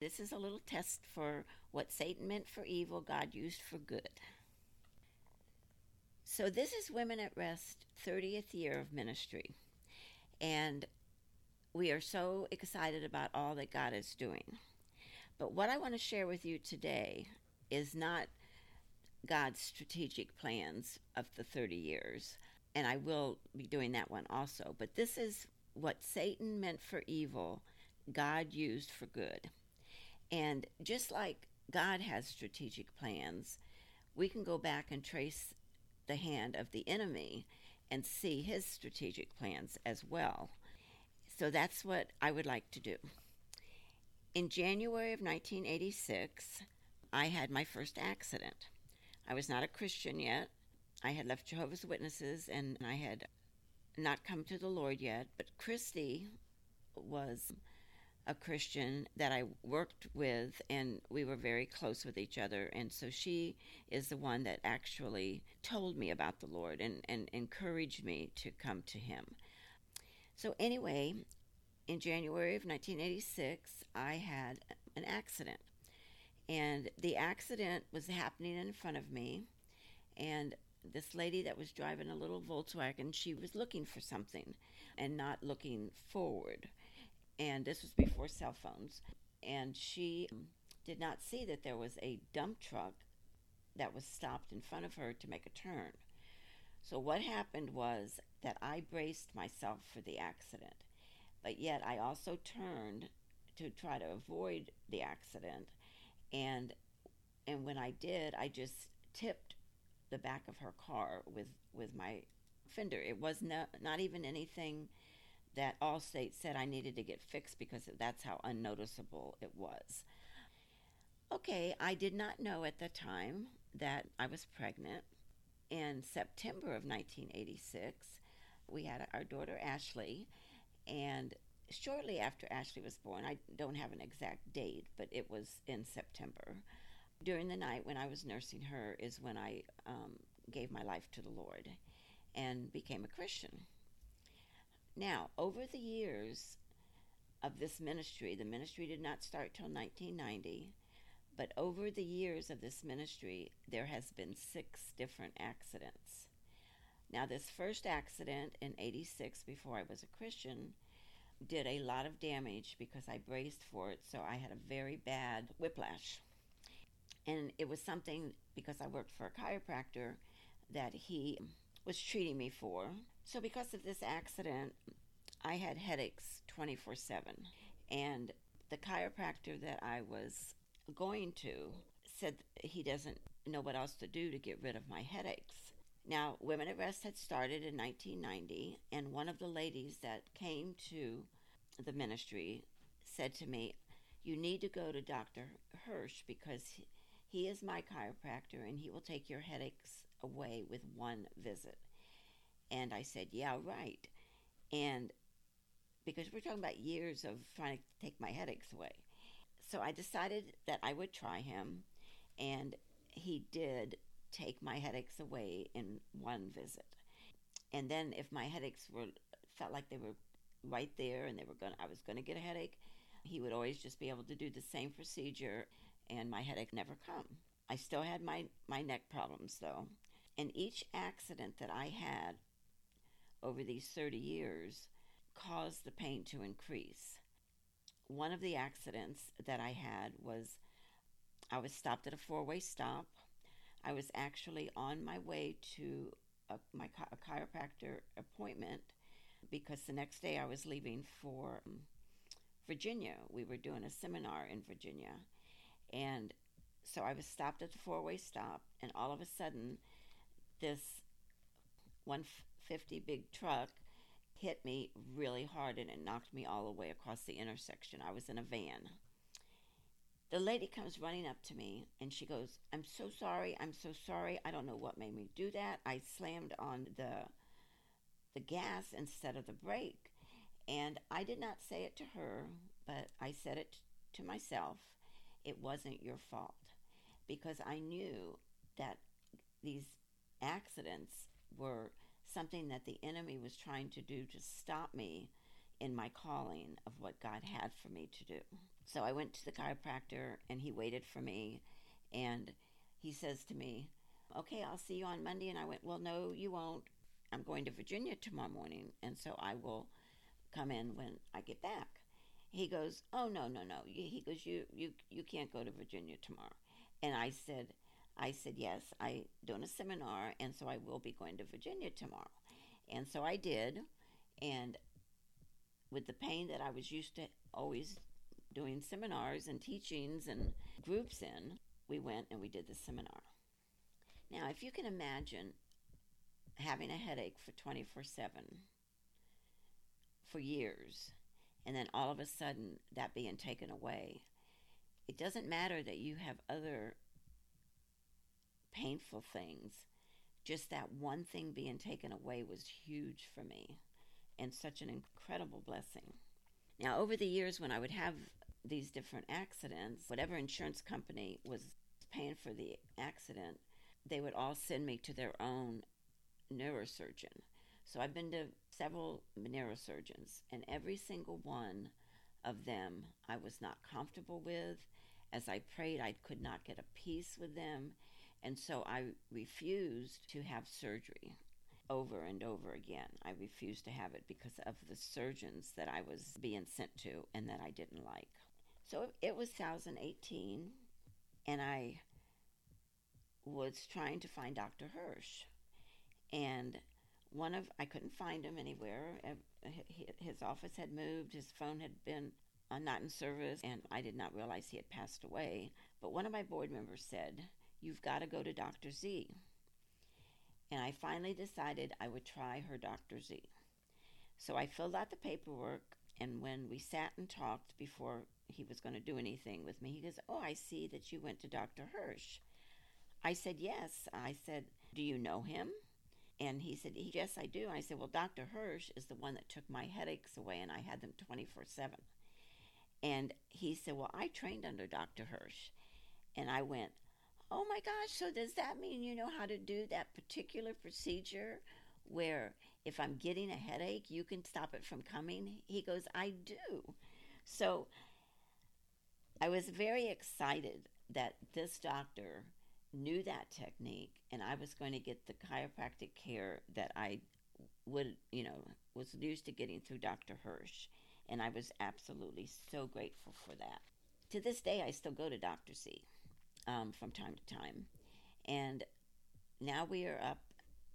This is a little test for what Satan meant for evil, God used for good. So, this is Women at Rest 30th year of ministry. And we are so excited about all that God is doing. But what I want to share with you today is not God's strategic plans of the 30 years. And I will be doing that one also. But this is what Satan meant for evil, God used for good. And just like God has strategic plans, we can go back and trace the hand of the enemy and see his strategic plans as well. So that's what I would like to do. In January of 1986, I had my first accident. I was not a Christian yet. I had left Jehovah's Witnesses and I had not come to the Lord yet, but Christy was a Christian that I worked with, and we were very close with each other. And so she is the one that actually told me about the Lord and, and encouraged me to come to Him. So, anyway, in January of 1986, I had an accident. And the accident was happening in front of me. And this lady that was driving a little Volkswagen, she was looking for something and not looking forward and this was before cell phones. And she um, did not see that there was a dump truck that was stopped in front of her to make a turn. So, what happened was that I braced myself for the accident, but yet I also turned to try to avoid the accident. And, and when I did, I just tipped the back of her car with, with my fender. It was not, not even anything that Allstate said I needed to get fixed because that's how unnoticeable it was. Okay, I did not know at the time that I was pregnant. In September of 1986, we had our daughter Ashley, and shortly after Ashley was born, I don't have an exact date, but it was in September. During the night when I was nursing her, is when I um, gave my life to the Lord and became a Christian. Now, over the years of this ministry, the ministry did not start till 1990, but over the years of this ministry, there has been six different accidents. Now, this first accident in 86, before I was a Christian, did a lot of damage because I braced for it, so I had a very bad whiplash. And it was something because I worked for a chiropractor that he was treating me for. So, because of this accident, I had headaches 24 7. And the chiropractor that I was going to said he doesn't know what else to do to get rid of my headaches. Now, Women at Rest had started in 1990, and one of the ladies that came to the ministry said to me, You need to go to Dr. Hirsch because he is my chiropractor and he will take your headaches away with one visit. And I said, Yeah, right. And because we're talking about years of trying to take my headaches away. So I decided that I would try him, and he did take my headaches away in one visit. And then if my headaches were felt like they were right there and they were going I was going to get a headache, he would always just be able to do the same procedure and my headache never come. I still had my my neck problems though. And each accident that I had over these 30 years caused the pain to increase. One of the accidents that I had was I was stopped at a four way stop. I was actually on my way to a, my a chiropractor appointment because the next day I was leaving for um, Virginia. We were doing a seminar in Virginia. And so I was stopped at the four way stop, and all of a sudden, this 150 big truck hit me really hard and it knocked me all the way across the intersection. I was in a van. The lady comes running up to me and she goes, I'm so sorry. I'm so sorry. I don't know what made me do that. I slammed on the the gas instead of the brake. And I did not say it to her, but I said it to myself. It wasn't your fault because I knew that these accidents were something that the enemy was trying to do to stop me in my calling of what God had for me to do. So I went to the chiropractor and he waited for me and he says to me, Okay, I'll see you on Monday. And I went, Well, no, you won't. I'm going to Virginia tomorrow morning. And so I will come in when I get back. He goes, Oh, no, no, no. He goes, You, you, you can't go to Virginia tomorrow. And I said, I said, Yes, I doing a seminar. And so I will be going to Virginia tomorrow. And so I did. And with the pain that I was used to always doing seminars and teachings and groups in, we went and we did the seminar. Now, if you can imagine having a headache for 24 7 for years, and then all of a sudden that being taken away, it doesn't matter that you have other painful things. Just that one thing being taken away was huge for me and such an incredible blessing. Now, over the years, when I would have these different accidents, whatever insurance company was paying for the accident, they would all send me to their own neurosurgeon. So I've been to several neurosurgeons, and every single one of them I was not comfortable with. As I prayed, I could not get a peace with them, and so I refused to have surgery over and over again. I refused to have it because of the surgeons that I was being sent to and that I didn't like. So it was 2018, and I was trying to find Dr. Hirsch. And one of, I couldn't find him anywhere. His office had moved, his phone had been uh, not in service, and I did not realize he had passed away. But one of my board members said, You've got to go to Dr. Z. And I finally decided I would try her Dr. Z. So I filled out the paperwork, and when we sat and talked before he was going to do anything with me, he goes, Oh, I see that you went to Dr. Hirsch. I said, Yes. I said, Do you know him? And he said, Yes, I do. I said, Well, Dr. Hirsch is the one that took my headaches away, and I had them 24 7. And he said, Well, I trained under Dr. Hirsch. And I went, Oh my gosh, so does that mean you know how to do that particular procedure where if I'm getting a headache, you can stop it from coming? He goes, I do. So I was very excited that this doctor knew that technique and I was going to get the chiropractic care that I would, you know, was used to getting through Dr. Hirsch. And I was absolutely so grateful for that. To this day, I still go to Dr. Z um, from time to time. And now we are up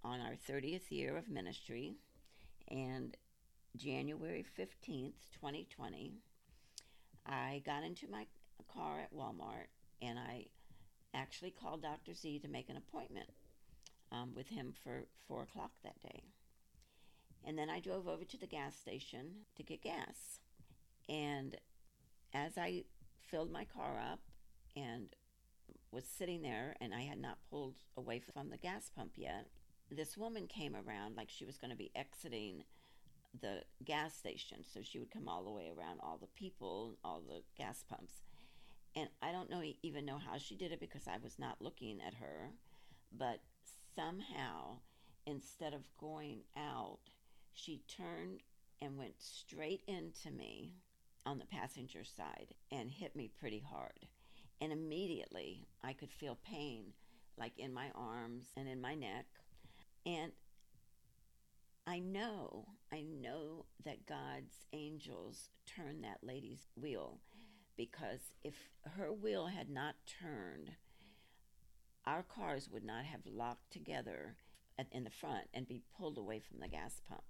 on our 30th year of ministry. And January 15th, 2020, I got into my car at Walmart and I actually called Dr. Z to make an appointment um, with him for 4 o'clock that day. And then I drove over to the gas station to get gas. And as I filled my car up and was sitting there and I had not pulled away from the gas pump yet, this woman came around like she was going to be exiting the gas station. So she would come all the way around all the people, all the gas pumps. And I don't know even know how she did it because I was not looking at her, but somehow instead of going out, she turned and went straight into me on the passenger side and hit me pretty hard. And immediately I could feel pain like in my arms and in my neck. And I know, I know that God's angels turned that lady's wheel because if her wheel had not turned, our cars would not have locked together in the front and be pulled away from the gas pump,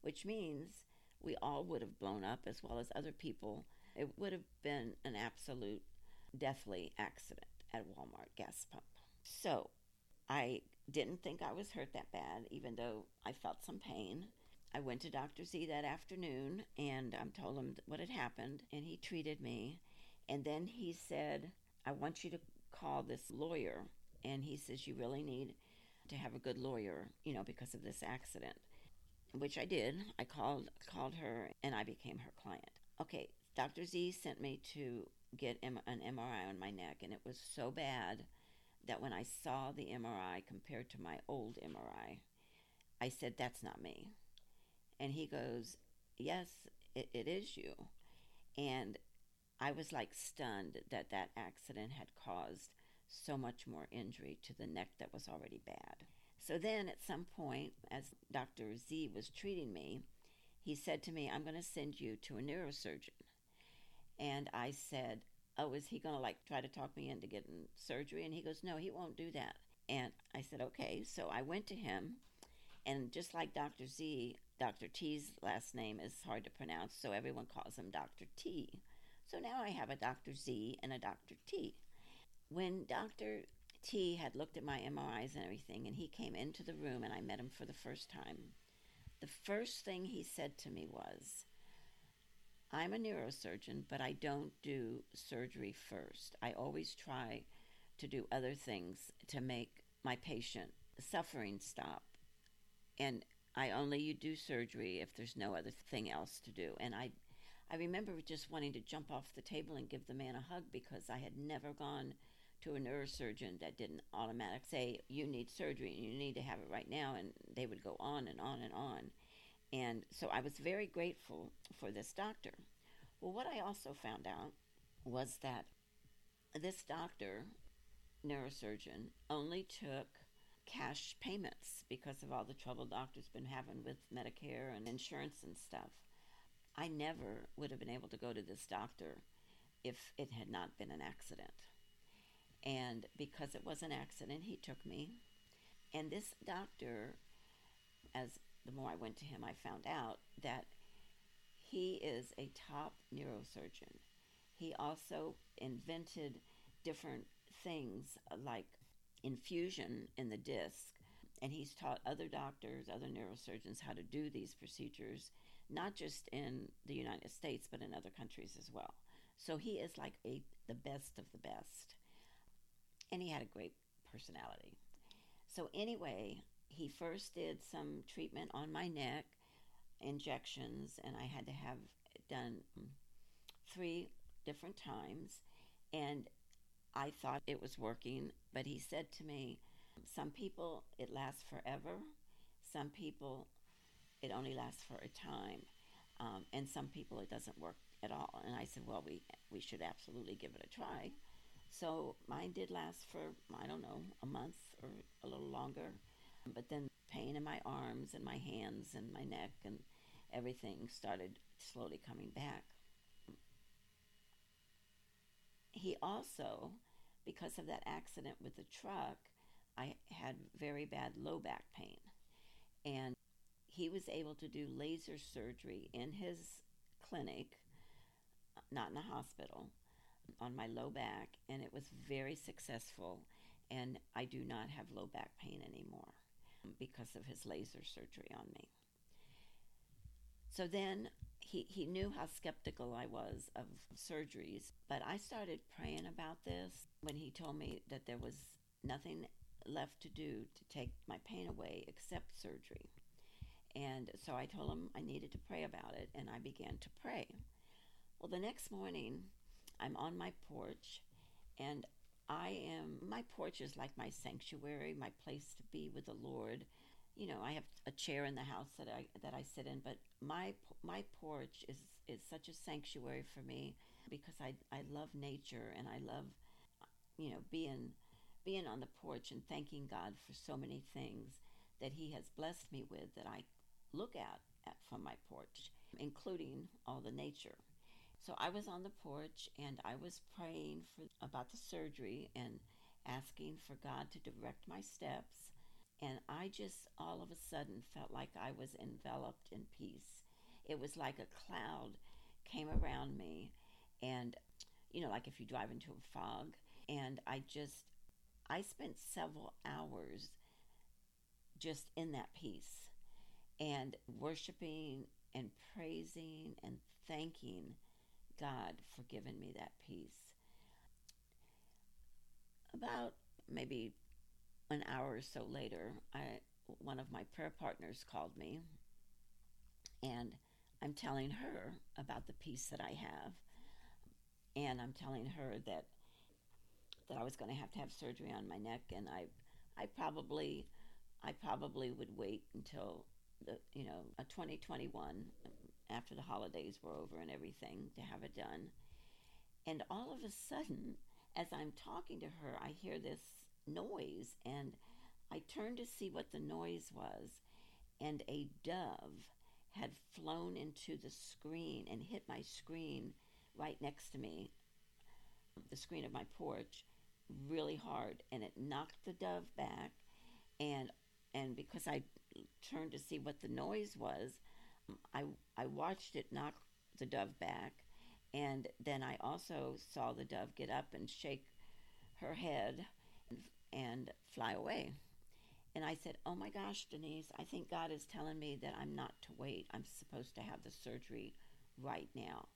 which means we all would have blown up as well as other people. It would have been an absolute deathly accident at Walmart gas pump. So I didn't think I was hurt that bad, even though I felt some pain. I went to Dr. Z that afternoon and um, told him what had happened, and he treated me. And then he said, I want you to call this lawyer. And he says, You really need to have a good lawyer, you know, because of this accident. Which I did. I called called her and I became her client. Okay, Dr. Z sent me to get an MRI on my neck, and it was so bad that when I saw the MRI compared to my old MRI, I said, That's not me. And he goes, Yes, it, it is you. And I was like stunned that that accident had caused so much more injury to the neck that was already bad. So then, at some point, as Dr. Z was treating me, he said to me, I'm going to send you to a neurosurgeon. And I said, Oh, is he going to like try to talk me into getting surgery? And he goes, No, he won't do that. And I said, Okay. So I went to him. And just like Dr. Z, Dr. T's last name is hard to pronounce, so everyone calls him Dr. T. So now I have a Dr. Z and a Dr. T. When Dr. T had looked at my MRIs and everything, and he came into the room and I met him for the first time, the first thing he said to me was, I'm a neurosurgeon, but I don't do surgery first. I always try to do other things to make my patient suffering stop. And I only do surgery if there's no other thing else to do. And I I remember just wanting to jump off the table and give the man a hug because I had never gone to a neurosurgeon that didn't automatically say you need surgery and you need to have it right now and they would go on and on and on. And so I was very grateful for this doctor. Well, what I also found out was that this doctor, neurosurgeon, only took cash payments because of all the trouble doctors been having with Medicare and insurance and stuff. I never would have been able to go to this doctor if it had not been an accident. And because it was an accident, he took me. And this doctor, as the more I went to him, I found out that he is a top neurosurgeon. He also invented different things uh, like infusion in the disc, and he's taught other doctors, other neurosurgeons how to do these procedures, not just in the United States, but in other countries as well. So he is like a, the best of the best. And he had a great personality. So, anyway, he first did some treatment on my neck, injections, and I had to have done three different times. And I thought it was working, but he said to me, Some people it lasts forever, some people it only lasts for a time, um, and some people it doesn't work at all. And I said, Well, we, we should absolutely give it a try. So mine did last for, I don't know, a month or a little longer. But then pain in my arms and my hands and my neck and everything started slowly coming back. He also, because of that accident with the truck, I had very bad low back pain. And he was able to do laser surgery in his clinic, not in a hospital, on my low back, and it was very successful. And I do not have low back pain anymore because of his laser surgery on me. So then he, he knew how skeptical I was of surgeries, but I started praying about this when he told me that there was nothing left to do to take my pain away except surgery. And so I told him I needed to pray about it, and I began to pray. Well, the next morning, I'm on my porch, and I am, my porch is like my sanctuary, my place to be with the Lord you know, I have a chair in the house that I that I sit in, but my my porch is is such a sanctuary for me because I I love nature and I love you know being being on the porch and thanking God for so many things that he has blessed me with that I look at, at from my porch, including all the nature. So I was on the porch and I was praying for about the surgery and asking for God to direct my steps and I just all of a sudden felt like I was enveloped in peace. It was like a cloud came around me, and you know, like if you drive into a fog. And I just, I spent several hours just in that peace and worshiping and praising and thanking God for giving me that peace. About maybe an hour or so later, I, one of my prayer partners called me, and I'm telling her about the peace that I have, and I'm telling her that that I was going to have to have surgery on my neck, and I, I probably, I probably would wait until the you know a 2021 after the holidays were over and everything to have it done, And all of a sudden, as I'm talking to her, I hear this noise and I turned to see what the noise was, and a dove had flown into the screen and hit my screen right next to me, the screen of my porch, really hard, and it knocked the dove back. And and because I turned to see what the noise was, I I watched it knock the dove back, and then I also saw the dove get up and shake her head and, and fly away. And I said, Oh my gosh, Denise, I think God is telling me that I'm not to wait. I'm supposed to have the surgery right now.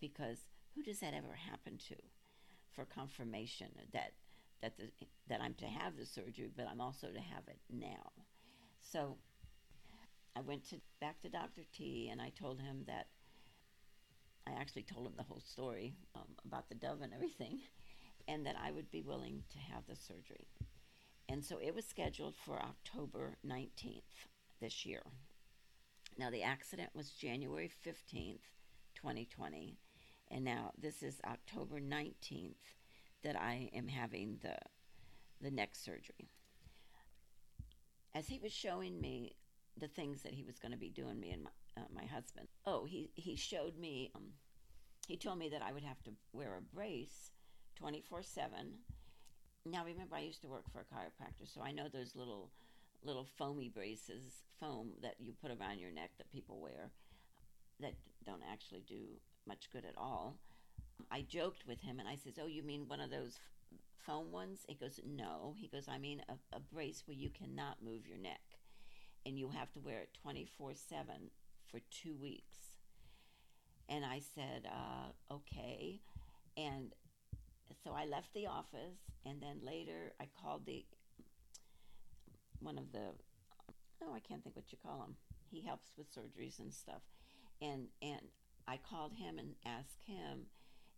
Because who does that ever happen to for confirmation that that the, that I'm to have the surgery, but I'm also to have it now. So I went to back to Dr. T and I told him that I actually told him the whole story um, about the dove and everything, and that I would be willing to have the surgery. And so it was scheduled for October 19th this year. Now, the accident was January 15th, 2020, and now this is October 19th that I am having the, the neck surgery. As he was showing me the things that he was going to be doing, me and my, uh, my husband, oh, he, he showed me, um, he told me that I would have to wear a brace 24 7 now remember, I used to work for a chiropractor, so I know those little little foamy braces, foam that you put around your neck that people wear, that don't actually do much good at all. I joked with him and I says, "Oh, you mean one of those foam ones?" He goes, "No." He goes, "I mean a, a brace where you cannot move your neck, and you have to wear it twenty four seven for two weeks." And I said, uh, "Okay," and so I left the office, and then later I called the one of the oh I can't think what you call him. He helps with surgeries and stuff, and and I called him and asked him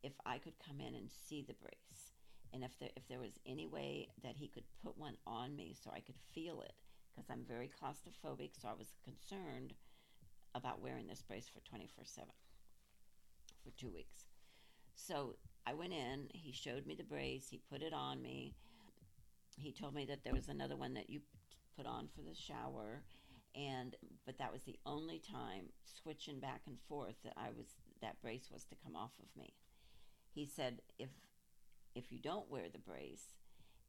if I could come in and see the brace, and if there if there was any way that he could put one on me so I could feel it, because I'm very claustrophobic, so I was concerned about wearing this brace for 24 7 for two weeks. So I went in, he showed me the brace, he put it on me. He told me that there was another one that you put on for the shower and but that was the only time switching back and forth that I was that brace was to come off of me. He said if if you don't wear the brace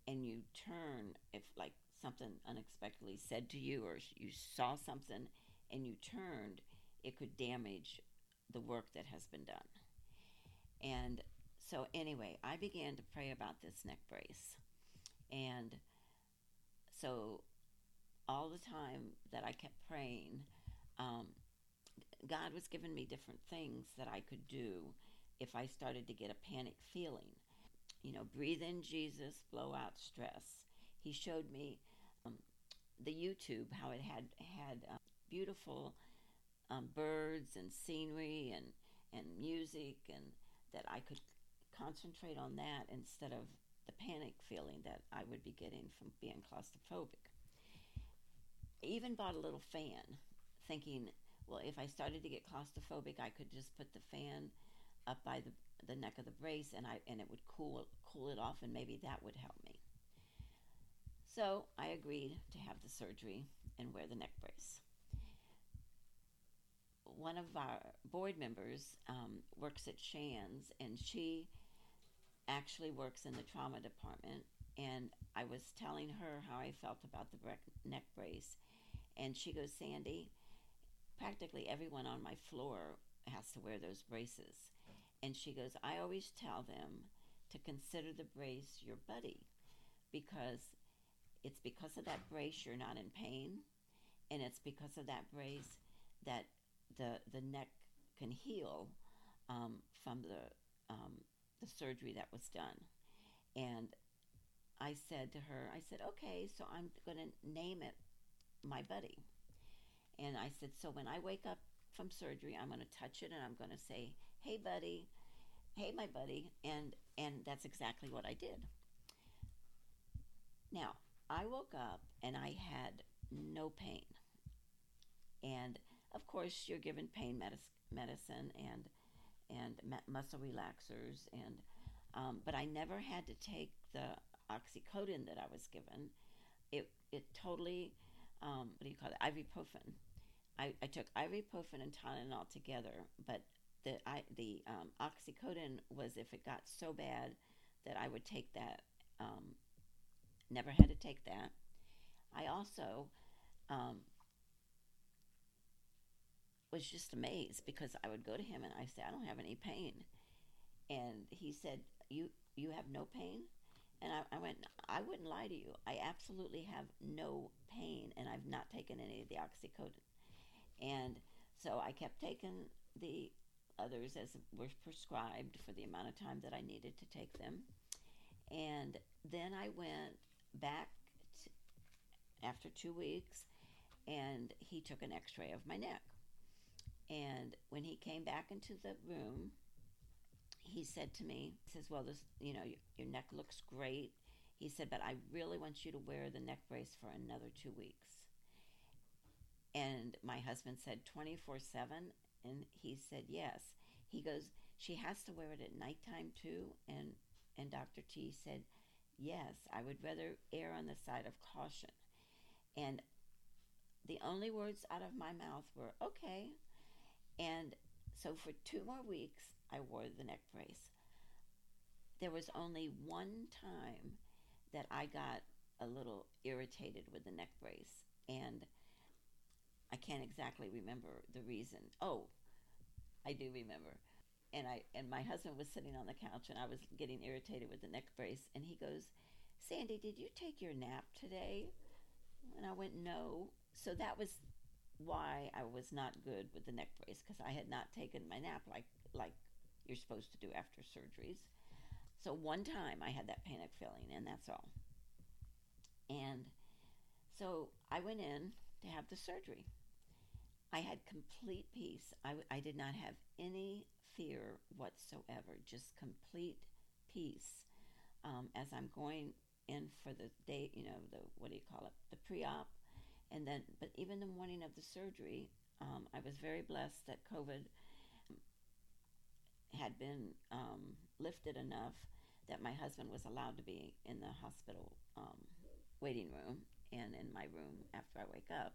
and you turn if like something unexpectedly said to you or you saw something and you turned, it could damage the work that has been done. And so, anyway, I began to pray about this neck brace. And so, all the time that I kept praying, um, God was giving me different things that I could do if I started to get a panic feeling. You know, breathe in Jesus, blow out stress. He showed me the YouTube how it had had uh, beautiful um, birds and scenery and and music and that I could concentrate on that instead of the panic feeling that I would be getting from being claustrophobic. Even bought a little fan, thinking, well, if I started to get claustrophobic, I could just put the fan up by the, the neck of the brace and I and it would cool cool it off and maybe that would help me. So I agreed to have the surgery and wear the neck brace one of our board members um, works at Shands, and she actually works in the trauma department. And I was telling her how I felt about the neck brace, and she goes, Sandy, practically everyone on my floor has to wear those braces. And she goes, I always tell them to consider the brace your buddy because it's because of that brace you're not in pain, and it's because of that brace that the the neck can heal um, from the um, the surgery that was done. And I said to her, I said, okay, so I'm going to name it my buddy. And I said, so when I wake up from surgery, I'm going to touch it and I'm going to say, hey, buddy, hey, my buddy. And, and that's exactly what I did. Now, I woke up and I had no pain. And of course, you're given pain medicine, and and muscle relaxers, and um, but I never had to take the oxycodone that I was given. It it totally um, what do you call it ibuprofen. I, I took ibuprofen and Tylenol together, but the I, the um, oxycodone was if it got so bad that I would take that. Never had to take that. I also um, was just amazed because I would go to him and I said, I don't have any pain. And he said, You you have no pain? And I, I went, I wouldn't lie to you. I absolutely have no pain and I've not taken any of the oxycodone. And so I kept taking the others as were prescribed for the amount of time that I needed to take them. And then I went back after two weeks and he took an x ray of my neck. And when he came back into the room, he said to me, he says, Well, this, you know, your, your neck looks great. He said, But I really want you to wear the neck brace for another two weeks. And my husband said, 24 7. And he said, Yes. He goes, She has to wear it at nighttime too. And, and Dr. T said, Yes, I would rather err on the side of caution. And the only words out of my mouth were, Okay. And so for two more weeks, I wore the neck brace. There was only one time that I got a little irritated with the neck brace, and I can't exactly remember the reason. Oh, I do remember. And I and my husband was sitting on the couch, and I was getting irritated with the neck brace, and he goes, "Sandy, did you take your nap today?" And I went, "No." So that was why I was not good with the neck brace because I had not taken my nap like like you're supposed to do after surgeries. So one time I had that panic feeling, and that's all. And so I went in to have the surgery. I had complete peace. I, I did not have any fear whatsoever, just complete peace. Um, as I'm going in for the day, you know, the what do you call it, the pre-op, and then, but even the morning of the surgery, um, I was very blessed that COVID had been um, lifted enough that my husband was allowed to be in the hospital um, waiting room and in my room after I wake up.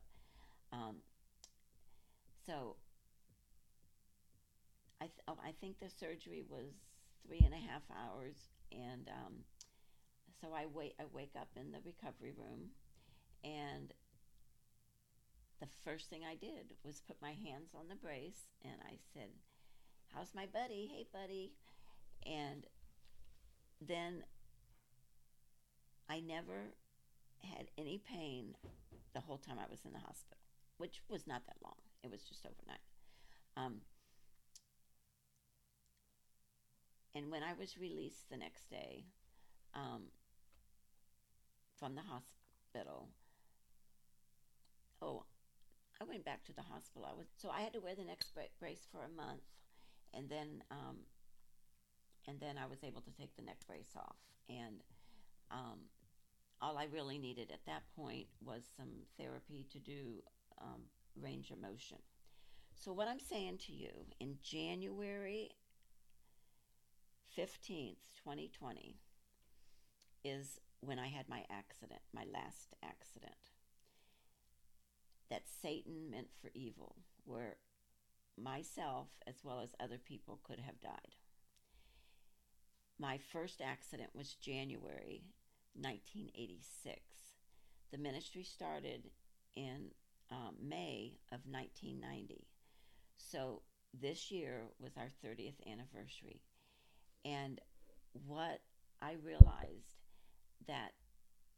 Um, so I, th- oh, I think the surgery was three and a half hours, and um, so I wait. I wake up in the recovery room, and the first thing I did was put my hands on the brace, and I said, How's my buddy? Hey, buddy. And then I never had any pain the whole time I was in the hospital, which was not that long. It was just overnight. Um, and when I was released the next day um, from the hospital, oh, I went back to the hospital. I was so I had to wear the neck brace for a month and then um, and then I was able to take the neck brace off. And um, all I really needed at that point was some therapy to do um, range of motion. So, what I'm saying to you in January 15th, 2020, is when I had my accident, my last accident, that Satan meant for evil, where myself as well as other people could have died. My first accident was January 1986. The ministry started in um, May of 1990. So this year was our 30th anniversary. And what I realized that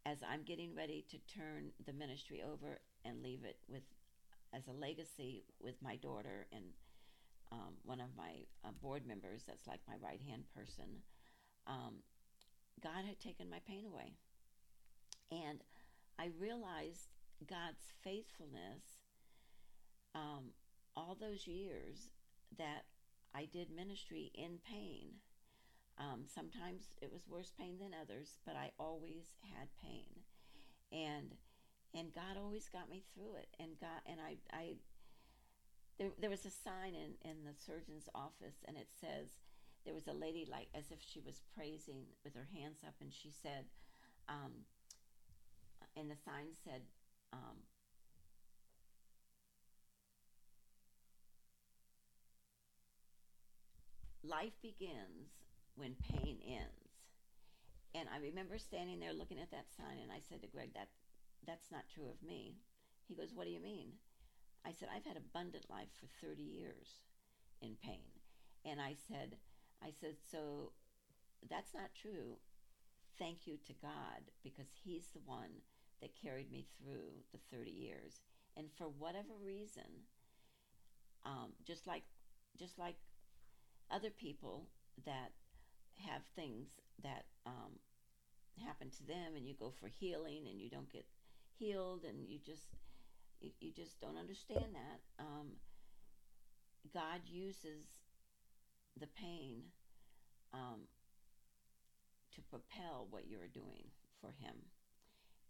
as I'm getting ready to turn the ministry over and leave it with as a legacy with my daughter and um, one of my uh, board members that's like my right hand person. Um, God had taken my pain away. And I realized God's faithfulness um, all those years that I did ministry in pain. Um, sometimes it was worse pain than others, but I always had pain. And and God always got me through it. And God and I I there, there was a sign in, in the surgeon's office, and it says, there was a lady like as if she was praising with her hands up, and she said, um, and the sign said, um, life begins when pain ends. And I remember standing there looking at that sign, and I said to Greg, "That that's not true of me." He goes, "What do you mean?" I said, "I've had abundant life for 30 years in pain." And I said, I said, "So that's not true. Thank you to God because he's the one that carried me through the 30 years. And for whatever reason, um, just like just like other people that have things that um, happen to them and you go for healing and you don't get healed and you just you, you just don't understand that um, god uses the pain um, to propel what you're doing for him.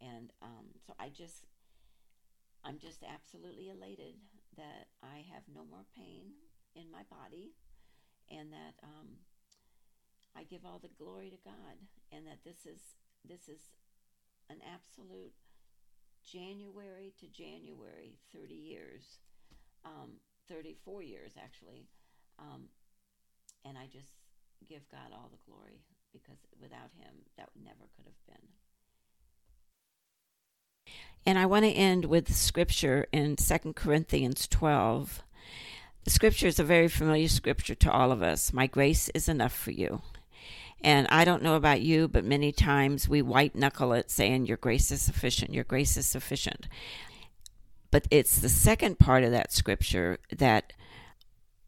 And um, so i just i'm just absolutely elated that i have no more pain in my body and that um, I give all the glory to God, and that this is this is an absolute January to January, 30 years, um, 34 years actually, um, and I just give God all the glory because without Him, that never could have been. And I want to end with scripture in 2 Corinthians 12. The scripture is a very familiar scripture to all of us. My grace is enough for you. And I don't know about you, but many times we white knuckle it saying, Your grace is sufficient, your grace is sufficient. But it's the second part of that scripture that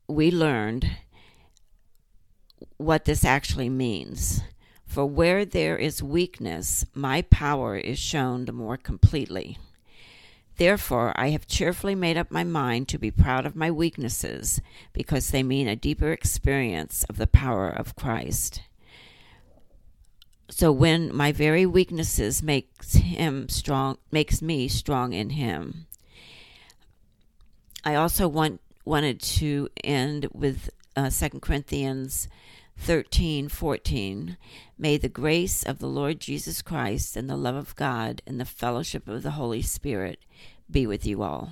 we learned what this actually means. For where there is weakness, my power is shown the more completely. Therefore, I have cheerfully made up my mind to be proud of my weaknesses, because they mean a deeper experience of the power of Christ. So when my very weaknesses makes him strong makes me strong in him. I also want wanted to end with uh, 2 Corinthians 13 14. May the grace of the Lord Jesus Christ and the love of God and the fellowship of the Holy Spirit be with you all.